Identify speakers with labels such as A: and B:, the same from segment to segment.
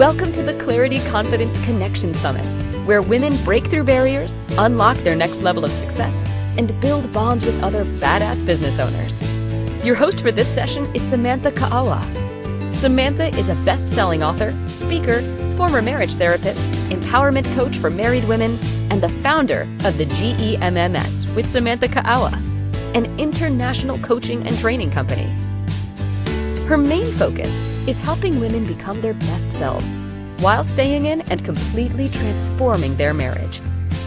A: Welcome to the Clarity Confidence Connection Summit, where women break through barriers, unlock their next level of success, and build bonds with other badass business owners. Your host for this session is Samantha Ka'awa. Samantha is a best selling author, speaker, former marriage therapist, empowerment coach for married women, and the founder of the GEMMS with Samantha Ka'awa, an international coaching and training company. Her main focus is helping women become their best selves while staying in and completely transforming their marriage.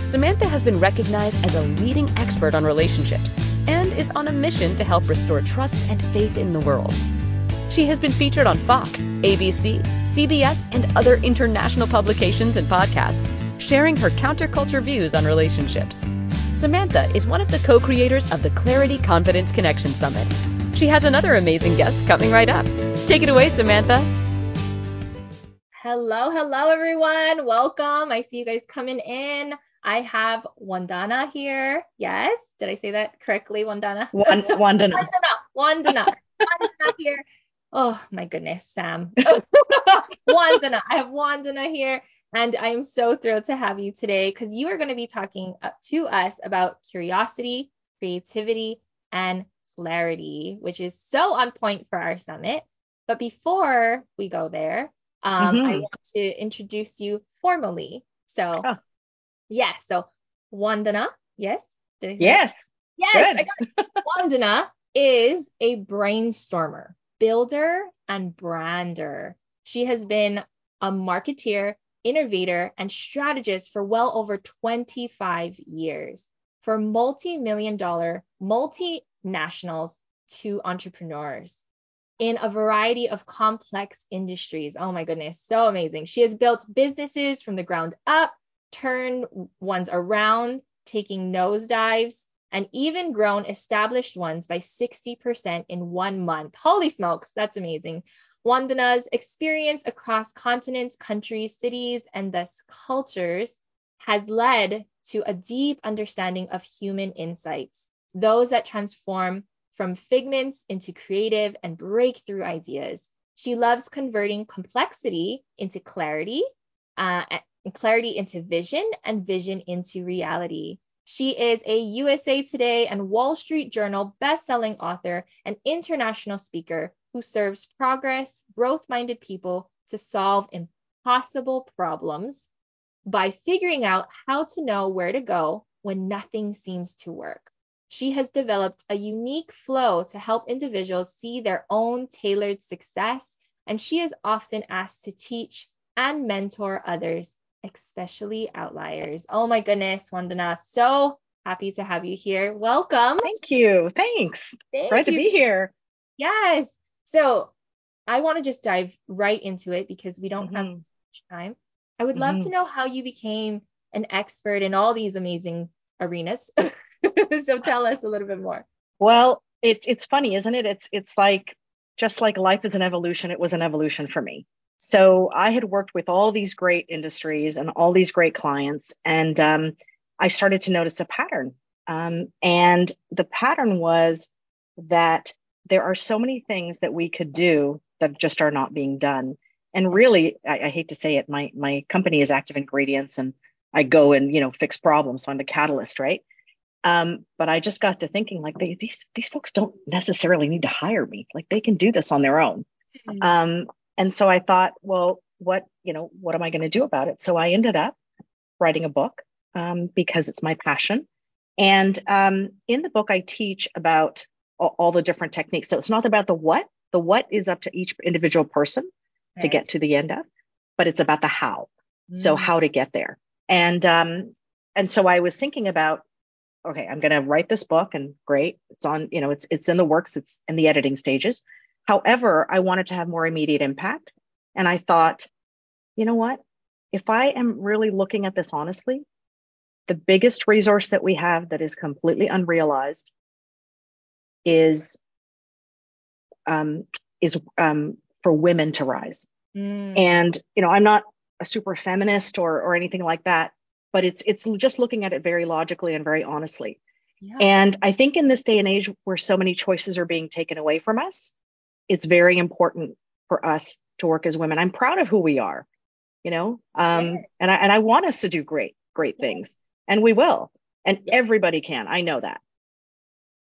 A: Samantha has been recognized as a leading expert on relationships and is on a mission to help restore trust and faith in the world. She has been featured on Fox, ABC, CBS, and other international publications and podcasts, sharing her counterculture views on relationships. Samantha is one of the co creators of the Clarity Confidence Connection Summit. She has another amazing guest coming right up. Take it away, Samantha.
B: Hello, hello, everyone. Welcome. I see you guys coming in. I have Vandana here. Yes. Did I say that correctly, Vandana?
C: Vandana.
B: Vandana. Vandana. Vandana here. Oh, my goodness, Sam. Vandana. I have Vandana here. And I'm so thrilled to have you today because you are going to be talking up to us about curiosity, creativity, and clarity, which is so on point for our summit. But before we go there, um, mm-hmm. I want to introduce you formally. So, oh. yes. So, Vandana, yes?
C: yes.
B: Yes. Vandana is a brainstormer, builder, and brander. She has been a marketeer, innovator, and strategist for well over 25 years for multi million dollar multinationals to entrepreneurs in a variety of complex industries. Oh my goodness, so amazing. She has built businesses from the ground up, turned ones around, taking nosedives, and even grown established ones by 60% in one month. Holy smokes, that's amazing. Vandana's experience across continents, countries, cities, and thus cultures has led to a deep understanding of human insights, those that transform from figments into creative and breakthrough ideas. She loves converting complexity into clarity, uh, and clarity into vision, and vision into reality. She is a USA Today and Wall Street Journal best-selling author and international speaker who serves progress, growth-minded people to solve impossible problems by figuring out how to know where to go when nothing seems to work she has developed a unique flow to help individuals see their own tailored success, and she is often asked to teach and mentor others, especially outliers. Oh my goodness, Vandana, so happy to have you here. Welcome.
C: Thank you. Thanks. Thank Glad you. to be here.
B: Yes. So I want to just dive right into it because we don't mm-hmm. have much time. I would love mm-hmm. to know how you became an expert in all these amazing arenas. so tell us a little bit more.
C: Well, it's it's funny, isn't it? It's it's like just like life is an evolution, it was an evolution for me. So I had worked with all these great industries and all these great clients, and um, I started to notice a pattern. Um, and the pattern was that there are so many things that we could do that just are not being done. And really, I, I hate to say it, my my company is Active Ingredients, and I go and you know fix problems. So I'm the catalyst, right? Um, but I just got to thinking like they, these these folks don't necessarily need to hire me. Like they can do this on their own. Mm-hmm. Um, and so I thought, well, what you know, what am I going to do about it? So I ended up writing a book um, because it's my passion. And um, in the book, I teach about all, all, the different techniques. So it's not about the what. The what is up to each individual person right. to get to the end of, but it's about the how. Mm-hmm. So mm. how to get there. And um, and so I was thinking about okay, I'm going to write this book and great. It's on, you know, it's it's in the works, it's in the editing stages. However, I wanted to have more immediate impact. And I thought, you know what? If I am really looking at this honestly, the biggest resource that we have that is completely unrealized is um, is um, for women to rise. Mm. And you know, I'm not a super feminist or or anything like that, but it's it's just looking at it very logically and very honestly. Yeah. And I think in this day and age where so many choices are being taken away from us, it's very important for us to work as women. I'm proud of who we are. you know um and i and i want us to do great great things and we will and everybody can i know that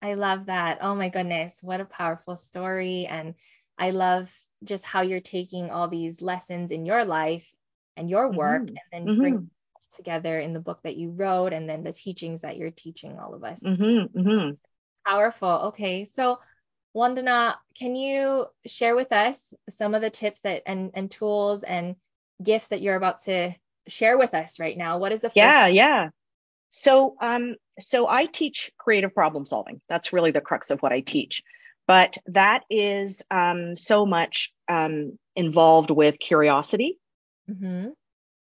B: I love that. Oh my goodness, what a powerful story. And I love just how you're taking all these lessons in your life and your work
C: Mhm.
B: and then
C: Mhm.
B: bring together in the book that you wrote and then the teachings that you're teaching all of us.
C: Mm-hmm, mm-hmm.
B: Powerful. Okay. So Vandana, can you share with us some of the tips that and, and tools and gifts that you're about to share with us right now? What is the first
C: yeah yeah so um so i teach creative problem solving that's really the crux of what i teach but that is um so much um involved with curiosity
B: hmm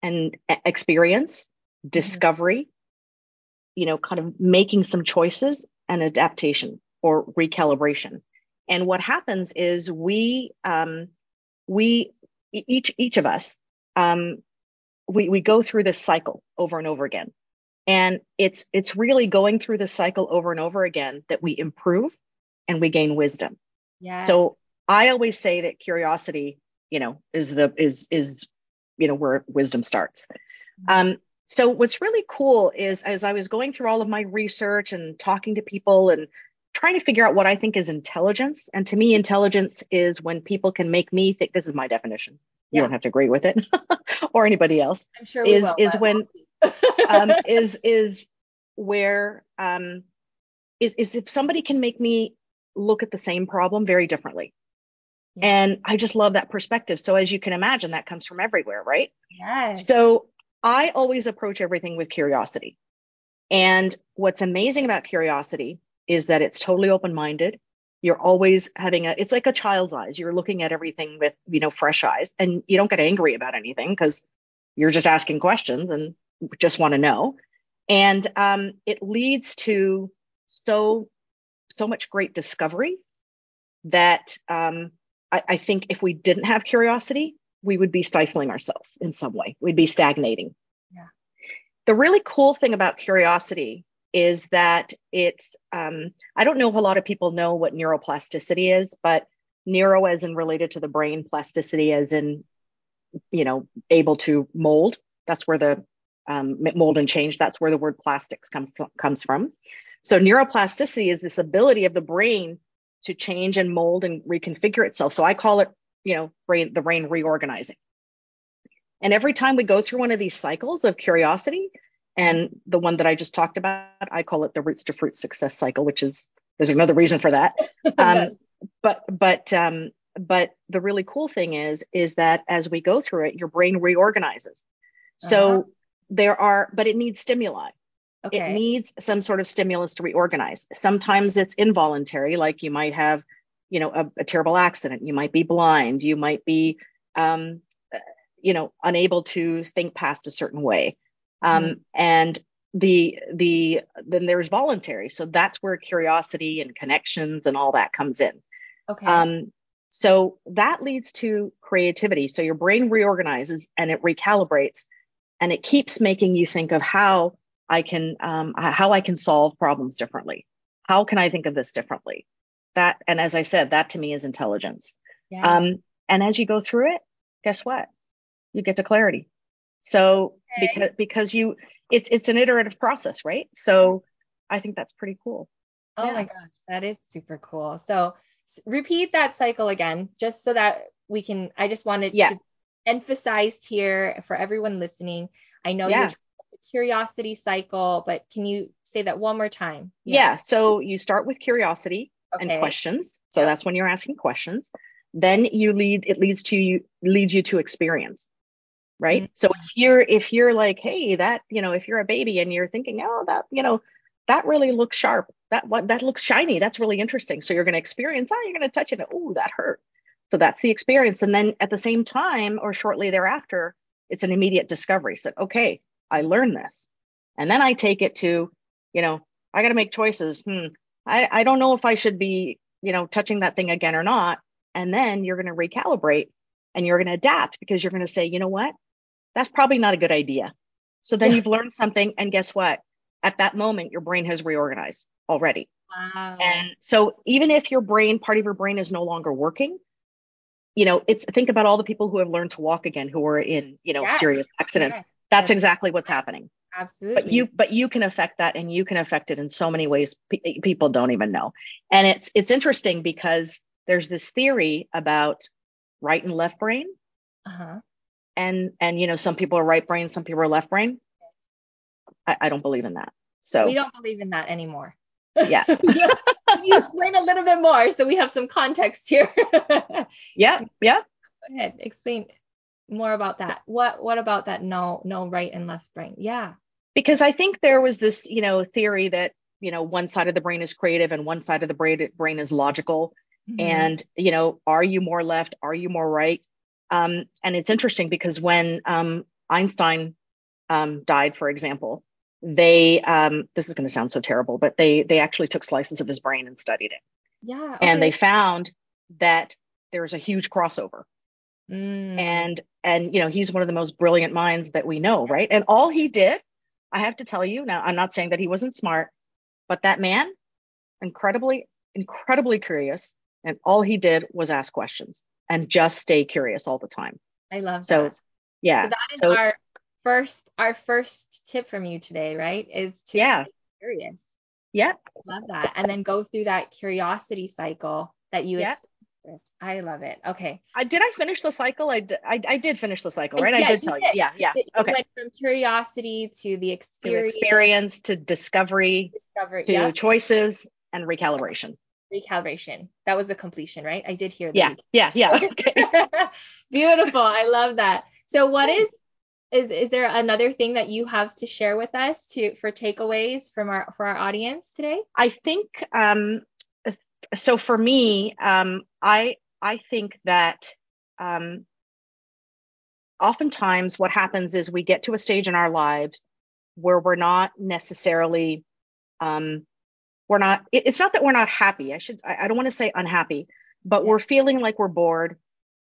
C: and experience discovery you know kind of making some choices and adaptation or recalibration. And what happens is we um we each each of us um we we go through this cycle over and over again. And it's it's really going through this cycle over and over again that we improve and we gain wisdom.
B: Yeah.
C: so i always say that curiosity you know is the is is you know where wisdom starts. Um so what's really cool is as i was going through all of my research and talking to people and trying to figure out what i think is intelligence and to me intelligence is when people can make me think this is my definition. You don't have to agree with it or anybody else.
B: I'm sure we
C: is-
B: will,
C: is when- um, is is where um, is is if somebody can make me look at the same problem very differently.
B: Yeah.
C: And I just love that perspective. So as you can imagine, that comes from everywhere, right?
B: yes.
C: So I always approach everything with curiosity. And what's amazing about curiosity is that it's totally open-minded. You're always having a it's like a child's eyes. You're looking at everything with, you know, fresh eyes and you don't get angry about anything because you're just asking questions and just want to know. And um, it leads to so so much great discovery that um, I, I think if we didn't have curiosity, we would be stifling ourselves in some way. We'd be stagnating.
B: Yeah.
C: The really cool thing about curiosity is that it's um, I don't know if a lot of people know what neuroplasticity is, but neuro as in related to the brain, plasticity as in you know able to mold. That's where the um, mold and change. That's where the word plastics come comes from. So neuroplasticity is this ability of the brain to change and mold and reconfigure itself. So I call it, you know, brain the brain reorganizing. And every time we go through one of these cycles of curiosity, and the one that I just talked about, I call it the roots to fruit success cycle, which is there's another reason for that. Um, but but um, but the really cool thing is is that as we go through it, your brain reorganizes. So
B: Uh-huh.
C: there are, but it needs stimuli
B: okay.
C: it needs some sort of stimulus to reorganize sometimes it's involuntary like you might have you know a, a terrible accident you might be blind you might be um, uh, you know unable to think past a certain way um,
B: Mhm.
C: and the the then there's voluntary so that's where curiosity and connections and all that comes in
B: okay.
C: um, so that leads to creativity. So your brain reorganizes and it recalibrates, and it keeps making you think of how I can um, how I can solve problems differently. How can I think of this differently? That and as I said, that to me is intelligence.
B: yeah.
C: Um, and as you go through it, guess what? You get to clarity. So
B: Okay.
C: because because you it's it's an iterative process, right? So I think that's pretty cool.
B: Oh
C: Yeah.
B: my gosh, that is super cool. So s- repeat that cycle again, just so that we can. I just wanted
C: Yeah.
B: to emphasize here for everyone listening. I know
C: Yeah.
B: you're talking about the curiosity cycle, but can you say that one more time?
C: Yeah. So you start with curiosity and questions. So
B: Yep.
C: that's when you're asking questions. Then you lead it leads to you leads you to experience. Right.
B: Mhm.
C: So if you're if you're like, hey, that, you know, if you're a baby and you're thinking, oh, that, you know, that really looks sharp. That what that looks shiny. That's really interesting. So you're going to experience, oh, you're going to touch it. Oh, that hurt. So that's the experience. And then at the same time or shortly thereafter, it's an immediate discovery. So, okay, I learn this. And then I take it to, you know, I got to make choices. Hmm. I, I don't know if I should be, you know, touching that thing again or not. And then you're going to recalibrate and you're going to adapt because you're going to say, you know what? That's probably not a good idea. So then
B: Yeah.
C: you've learned something. And guess what? At that moment, your brain has reorganized already.
B: Wow.
C: And so even if your brain, part of your brain is no longer working, you know, it's think about all the people who have learned to walk again who were in, you know,
B: Yes.
C: serious accidents.
B: Yes.
C: That's exactly what's happening.
B: Absolutely.
C: But you but you can affect that and you can affect it in so many ways pe- people don't even know. And it's it's interesting because there's this theory about right and left brain
B: uh-huh.
C: and and you know some people are right brain, some people are left brain. I, I don't believe in that. So
B: We don't believe in that anymore.
C: yeah.
B: Can you explain a little bit more so we have some context here?
C: yeah, Yeah, Go
B: ahead, explain more about that. What what about that no no right and left brain? Yeah.
C: because I think there was this, you know, theory that, you know, one side of the brain is creative and one side of the brain, brain is logical.
B: Mhm.
C: And, you know, are you more left? Are you more right? Um, and it's interesting because when um, Einstein um, died, for example, they um, this is going to sound so terrible, but they they actually took slices of his brain and studied it,
B: yeah.
C: and they found that there's a huge crossover
B: Mm,
C: and and you know he's one of the most brilliant minds that we know right and all he did i have to tell you now i'm not saying that he wasn't smart but that man incredibly incredibly curious and all he did was ask questions and just stay curious all the time
B: I love
C: so
B: that.
C: yeah
B: So that is
C: so
B: our first our first tip from you today, right? Is to
C: Yeah.
B: stay curious.
C: yeah
B: Love that. And then go through that curiosity cycle that you
C: Yeah.
B: Experienced. I love it. Okay.
C: I, did i finish the cycle I, d- I I did finish the cycle right
B: Yeah,
C: i did tell
B: did.
C: you yeah yeah
B: It
C: okay
B: went from curiosity to the
C: to
B: experience,
C: experience to discovery
B: discovery,
C: to
B: yep,
C: choices and recalibration
B: recalibration. That was the completion, right? I did hear that.
C: yeah yeah yeah okay
B: Beautiful. I love that. So what is is is there another thing that you have to share with us to for takeaways from our for our audience today?
C: I think um, so. For me, um, I I think that um, oftentimes what happens is we get to a stage in our lives where we're not necessarily um, we're not. it- It's not that we're not happy. I should. I, I don't want to say unhappy, but
B: Yeah.
C: we're feeling like we're bored.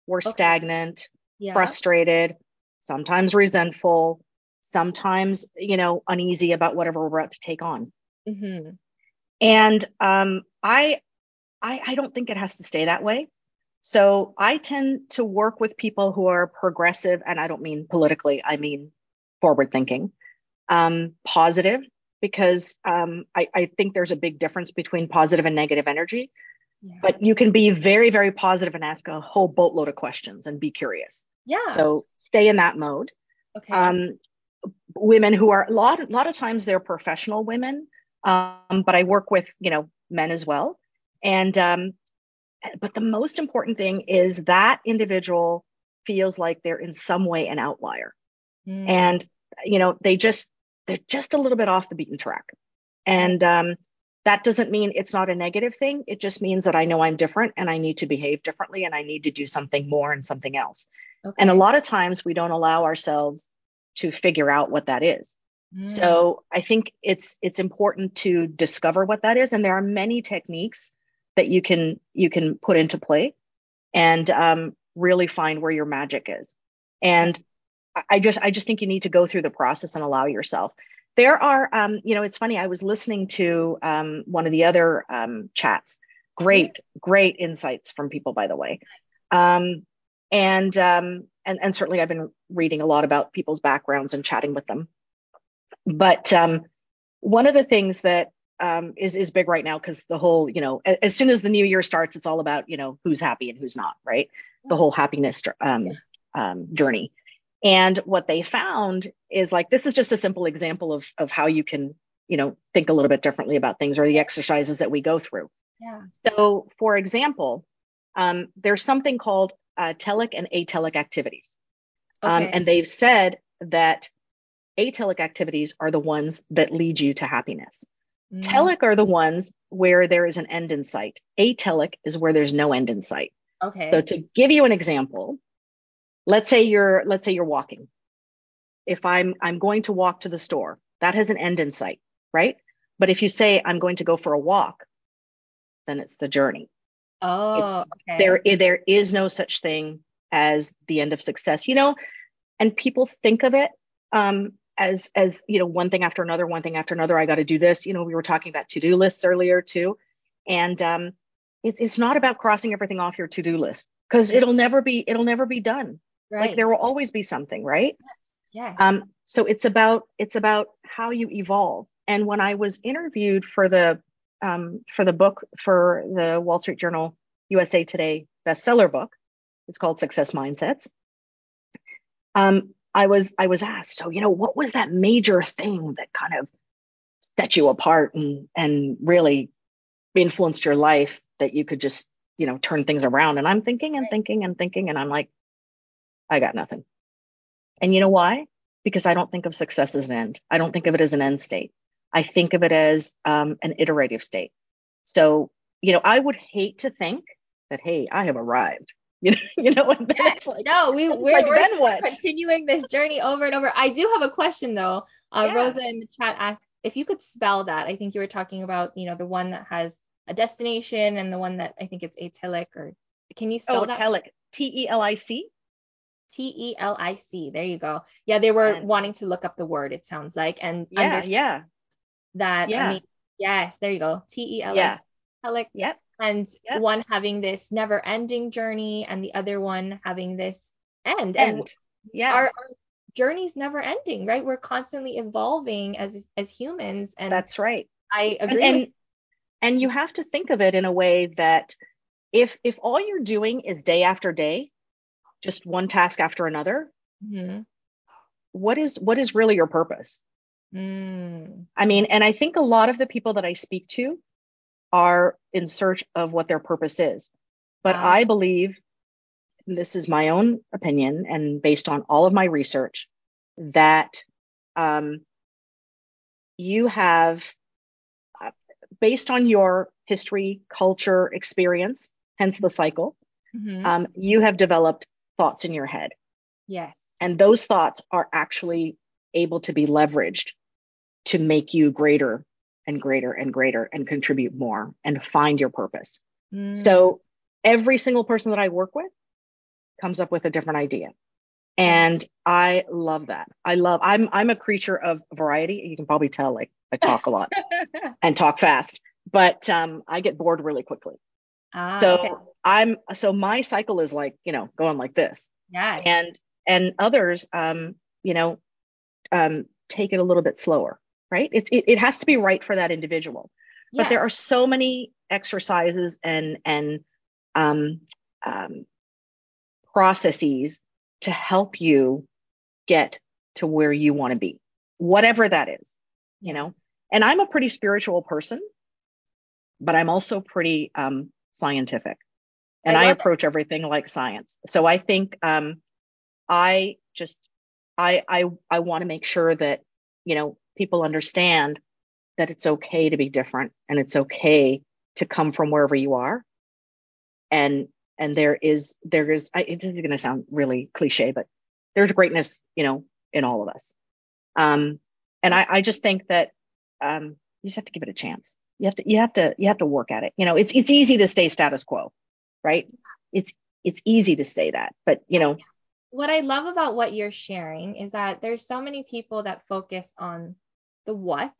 C: We're
B: Okay.
C: stagnant,
B: Yeah.
C: frustrated, sometimes resentful, sometimes you know uneasy about whatever we're about to take on.
B: hmm
C: And um, I, I, I don't think it has to stay that way. So I tend to work with people who are progressive, and I don't mean politically. I mean forward thinking, um, positive, because um, I, I think there's a big difference between positive and negative energy.
B: Yeah.
C: But you can be very, very positive and ask a whole boatload of questions and be curious.
B: yeah.
C: So stay in that mode
B: okay.
C: um, women who are a lot, a lot of times they're professional women, um, but I work with you know men as well. And um, but the most important thing is that individual feels like they're in some way an outlier,
B: Mm.
C: and you know they just they're just a little bit off the beaten track, and um, that doesn't mean it's not a negative thing. It just means that I know I'm different and I need to behave differently and I need to do something more and something else.
B: okay.
C: And a lot of times we don't allow ourselves to figure out what that is.
B: Mm.
C: So I think it's it's important to discover what that is, and there are many techniques that you can you can put into play, and um, really find where your magic is. And I- just I just think you need to go through the process and allow yourself. There are um, you know it's funny I was listening to um, one of the other um, chats. Great great insights from people by the way. Um, and um, and and certainly I've been reading a lot about people's backgrounds and chatting with them. But um, one of the things that um, is is big right now because the whole you know a- as soon as the new year starts, it's all about you know who's happy and who's not, right? The whole happiness um, um, journey. And what they found is like this is just a simple example of of how you can you know think a little bit differently about things or the exercises that we go through.
B: yeah.
C: So, for example, um, there's something called uh, telic and atelic activities. Um,
B: Okay.
C: and they've said that atelic activities are the ones that lead you to happiness.
B: Mm.
C: Telic are the ones where there is an end in sight. Atelic is where there's no end in sight.
B: Okay.
C: So to give you an example, let's say you're let's say you're walking. If I'm I'm going to walk to the store, that has an end in sight, right? But if you say I'm going to go for a walk, then it's the journey.
B: oh, okay.
C: There there is no such thing as the end of success. You know, and people think of it um, as as you know one thing after another, one thing after another. I got to do this. You know, we were talking about to do lists earlier too, and um, it's it's not about crossing everything off your to do list. because it'll never be it'll never be done.
B: Right.
C: Like there will always be something, right?
B: yeah.
C: Um, so it's about it's about how you evolve. And when I was interviewed for the um, for the book for the Wall Street Journal USA Today bestseller book, it's called Success Mindsets. Um, I was I was asked, so you know, what was that major thing that kind of set you apart and and really influenced your life that you could just you know turn things around? And I'm thinking and thinking and thinking, and I'm like, I got nothing. And you know why? Because I don't think of success as an end. I don't think of it as an end state. I think of it as um, an iterative state. So, you know, I would hate to think that, hey, I have arrived. You know, you know, then
B: Yes.
C: like,
B: no, we we're,
C: like,
B: we're
C: then what?
B: continuing this journey over and over. I do have a question though. Uh,
C: Yeah.
B: Rosa in the chat asked if you could spell that. I think you were talking about, you know, the one that has a destination and the one that I think it's atelic or can you spell
C: oh,
B: that?
C: telic, T E L I C.
B: T E L I C. There you go. Yeah, they were
C: And-
B: wanting to look up the word, it sounds like. And
C: Yeah, yeah,
B: that. I
C: yeah.
B: mean, yes, there you go. T E L I C.
C: Yeah.
B: C. Atelic.
C: yep,
B: And
C: Yep.
B: one having this never ending journey and the other one having this end. And
C: and yeah,
B: our, our journey's never ending, right? We're constantly evolving as as humans, and
C: that's right.
B: I
C: And,
B: agree.
C: and
B: with,
C: and you have to think of it in a way that if if all you're doing is day after day, just one task after another,
B: Mhm.
C: what is what is really your purpose?
B: Mm.
C: I mean, and I think a lot of the people that I speak to are in search of what their purpose is. But
B: Ah.
C: I believe, this is my own opinion and based on all of my research, that um, you have, uh, based on your history, culture, experience, hence the cycle,
B: Mhm.
C: um, you have developed thoughts in your head.
B: yes.
C: And those thoughts are actually able to be leveraged to make you greater and greater and greater and contribute more and find your purpose.
B: Mm.
C: So every single person that I work with comes up with a different idea. And I love that. I love I'm I'm a creature of variety. You can probably tell like I talk a lot and talk fast, but um I get bored really quickly.
B: ah,
C: so
B: okay.
C: I'm so my cycle is like, you know, going like this
B: Yes.
C: and and others um you know um take it a little bit slower right? It's it, it has to be right for that individual. But there are so many exercises and and um, um processes to help you get to where you want to be whatever that is you know? And i'm a pretty spiritual person but i'm also pretty um scientific. And
B: I
C: I,
B: love it.
C: approach everything like science. So I think um, I just I I I want to make sure that you know people understand that it's okay to be different and it's okay to come from wherever you are. And and there is there is I, it is going to sound really cliche, but there's greatness you know in all of us. Um, and I I just think that um, you just have to give it a chance. You have to you have to you have to work at it. You know, it's it's easy to stay status quo, right? It's it's easy to say that, but you know,
B: what I love about what you're sharing is that there's so many people that focus on the what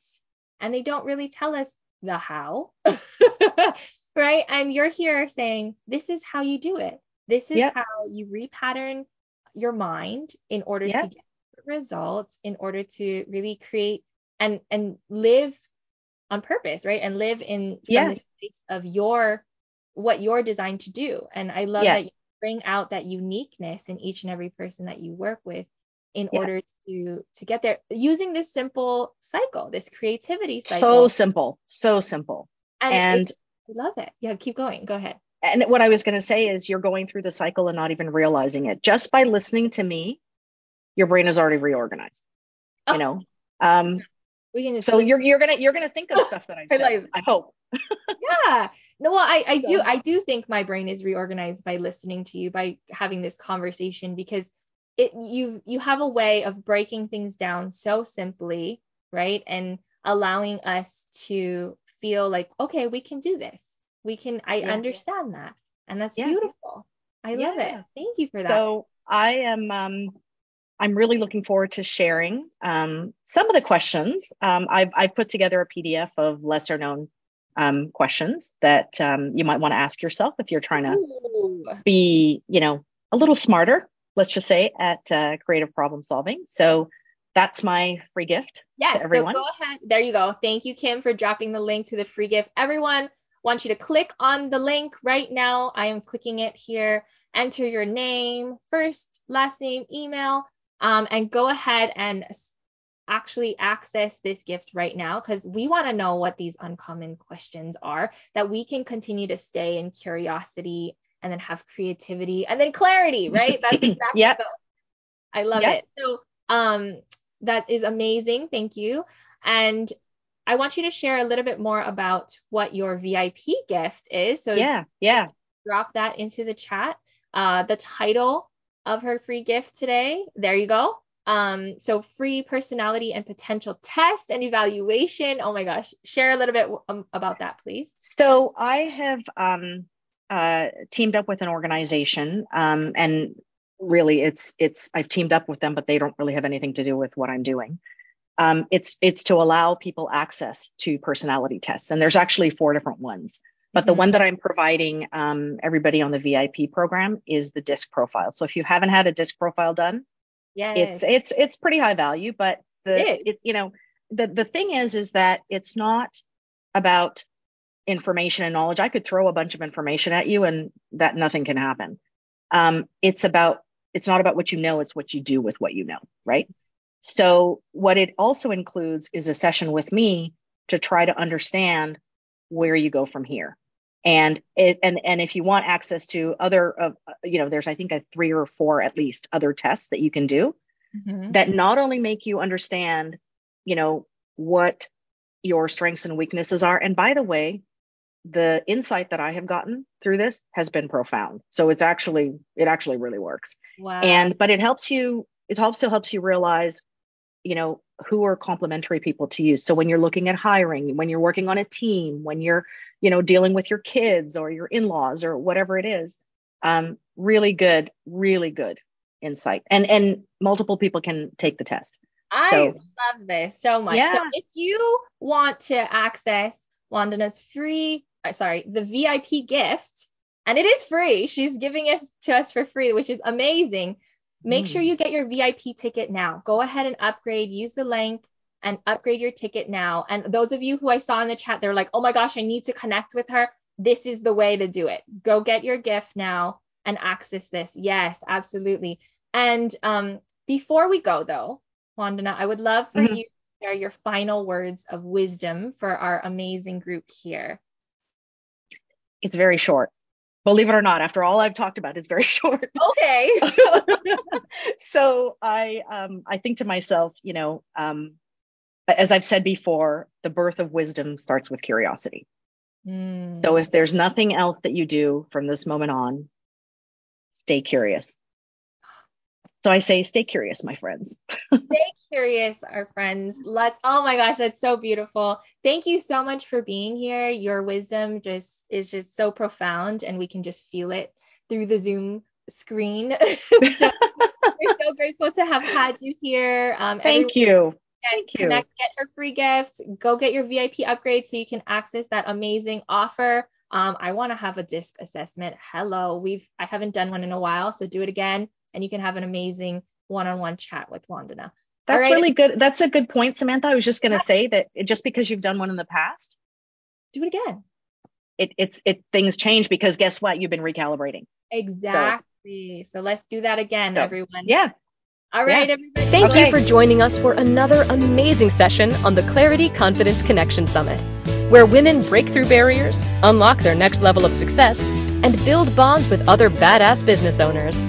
B: and they don't really tell us the how. right? And you're here saying this is how you do it. This is
C: Yep.
B: how you repattern your mind in order
C: Yep.
B: to get results, in order to really create and and live on purpose, right? And live in
C: Yeah.
B: the space of your what you're designed to do. And I love
C: Yeah.
B: that you bring out that uniqueness in each and every person that you work with in
C: Yeah.
B: order to to get there using this simple cycle, this creativity cycle so
C: simple, so simple.
B: and
C: And
B: it- I love it. Yeah, keep going. Go ahead.
C: and what I was going to say is you're going through the cycle and not even realizing it. Just by listening to me, your brain is already reorganized.
B: Oh.
C: You know. Um,
B: We can just
C: so
B: listen-
C: you're you're gonna you're gonna think of stuff that I
B: I
C: said.
B: like-
C: I hope.
B: yeah no well i i do i do think my brain is reorganized by listening to you by having this conversation because it you you have a way of breaking things down so simply right and allowing us to feel like okay we can do this we can i
C: Yeah.
B: understand that and that's
C: Yeah.
B: beautiful i love it thank you for that
C: So I am um I'm really looking forward to sharing um, some of the questions. Um, I've, I've put together a PDF of lesser known um, questions that um, you might want to ask yourself if you're trying to
B: Ooh.
C: be, you know, a little smarter, let's just say, at uh, creative problem solving. So that's my free gift
B: Yes,
C: to everyone.
B: so go ahead. There you go. Thank you, Kim, for dropping the link to the free gift. Everyone, want you to click on the link right now. I am clicking it here. Enter your name, first, last name, email, um, and go ahead and actually access this gift right now because we want to know what these uncommon questions are that we can continue to stay in curiosity and then have creativity and then clarity, right? That's exactly
C: Yep.
B: I love
C: Yep.
B: it. So um that is amazing. Thank you. And I want you to share a little bit more about what your VIP gift is. So
C: yeah, yeah.
B: drop that into the chat. Uh, the title of her free gift today. There you go. Um, so free personality and potential test and evaluation. Oh my gosh, share a little bit um, about that, please.
C: So I have um, uh, teamed up with an organization, um, and really, it's it's I've teamed up with them, but they don't really have anything to do with what I'm doing. Um, it's it's to allow people access to personality tests, and there's actually four different ones. But the
B: Mhm.
C: one that I'm providing um, everybody on the VIP program is the DISC profile. So if you haven't had a DISC profile done,
B: yeah,
C: it's it's it's pretty high value but the
B: it,
C: you know the the thing is is that it's not about information and knowledge i could throw a bunch of information at you and that nothing can happen um it's about it's not about what you know it's what you do with what you know right so what it also includes is a session with me to try to understand where you go from here and it and and if you want access to other of uh, you know there's i think a three or four at least other tests that you can do
B: Mhm.
C: that not only make you understand, you know, what your strengths and weaknesses are. And by the way, the insight that I have gotten through this has been profound. So it's actually, it actually really works.
B: Wow.
C: And, but it helps you, it also helps you realize, you know, who are complementary people to you. So when you're looking at hiring, when you're working on a team, when you're, you know, dealing with your kids or your in-laws or whatever it is, um, really good, really good insight. And and multiple people can take the test.
B: I
C: So-
B: love this so much.
C: Yeah.
B: So if you want to access Vandana's free, sorry, the VIP gift, and it is free, she's giving it to us for free, which is amazing. Make sure
C: Mm.
B: you get your VIP ticket now. Go ahead and upgrade, use the link and upgrade your ticket now. And those of you who I saw in the chat, they're like, oh my gosh, I need to connect with her. This is the way to do it. Go get your gift now and access this. Yes, absolutely. And um, before we go though, Vandana, I would love for
C: Mhm.
B: you to share your final words of wisdom for our amazing group here.
C: It's very short. Believe it or not, after all I've talked about, it's very short.
B: Okay.
C: so I um I think to myself, you know, um as I've said before, the birth of wisdom starts with curiosity.
B: Mm.
C: So if there's nothing else that you do from this moment on, stay curious. So I say stay curious, my friends.
B: Stay curious, our friends. Let's. Oh my gosh, that's so beautiful. Thank you so much for being here. Your wisdom just is just so profound, and we can just feel it through the Zoom screen. so, we're so grateful to have had you here. Um,
C: Thank you.
B: Yes,
C: Thank you.
B: connect, get her free gift, go get your VIP upgrade so you can access that amazing offer. Um, I want to have a DISC assessment. Hello, we've I haven't done one in a while, so do it again, and you can have an amazing one-on-one chat with Vandana.
C: That's
B: right.
C: really good. That's a good point, Samantha. I was just going to say that just because you've done one in the past,
B: Do it again.
C: it, it's it things change because guess what? You've been recalibrating.
B: Exactly. So, let's do that again,
C: So,
B: everyone.
C: Yeah.
B: All right, everybody.
A: Thank
C: Okay.
A: you for joining us for another amazing session on the Clarity Confidence Connection Summit, where women break through barriers, unlock their next level of success, and build bonds with other badass business owners.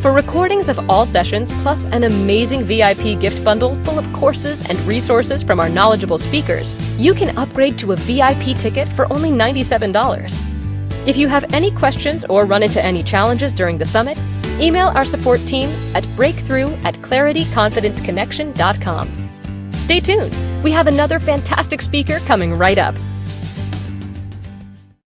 A: For recordings of all sessions, plus an amazing VIP gift bundle full of courses and resources from our knowledgeable speakers, you can upgrade to a VIP ticket for only $97. If you have any questions or run into any challenges during the summit, email our support team at breakthrough at clarityconfidenceconnection.com. Stay tuned. We have another fantastic speaker coming right up.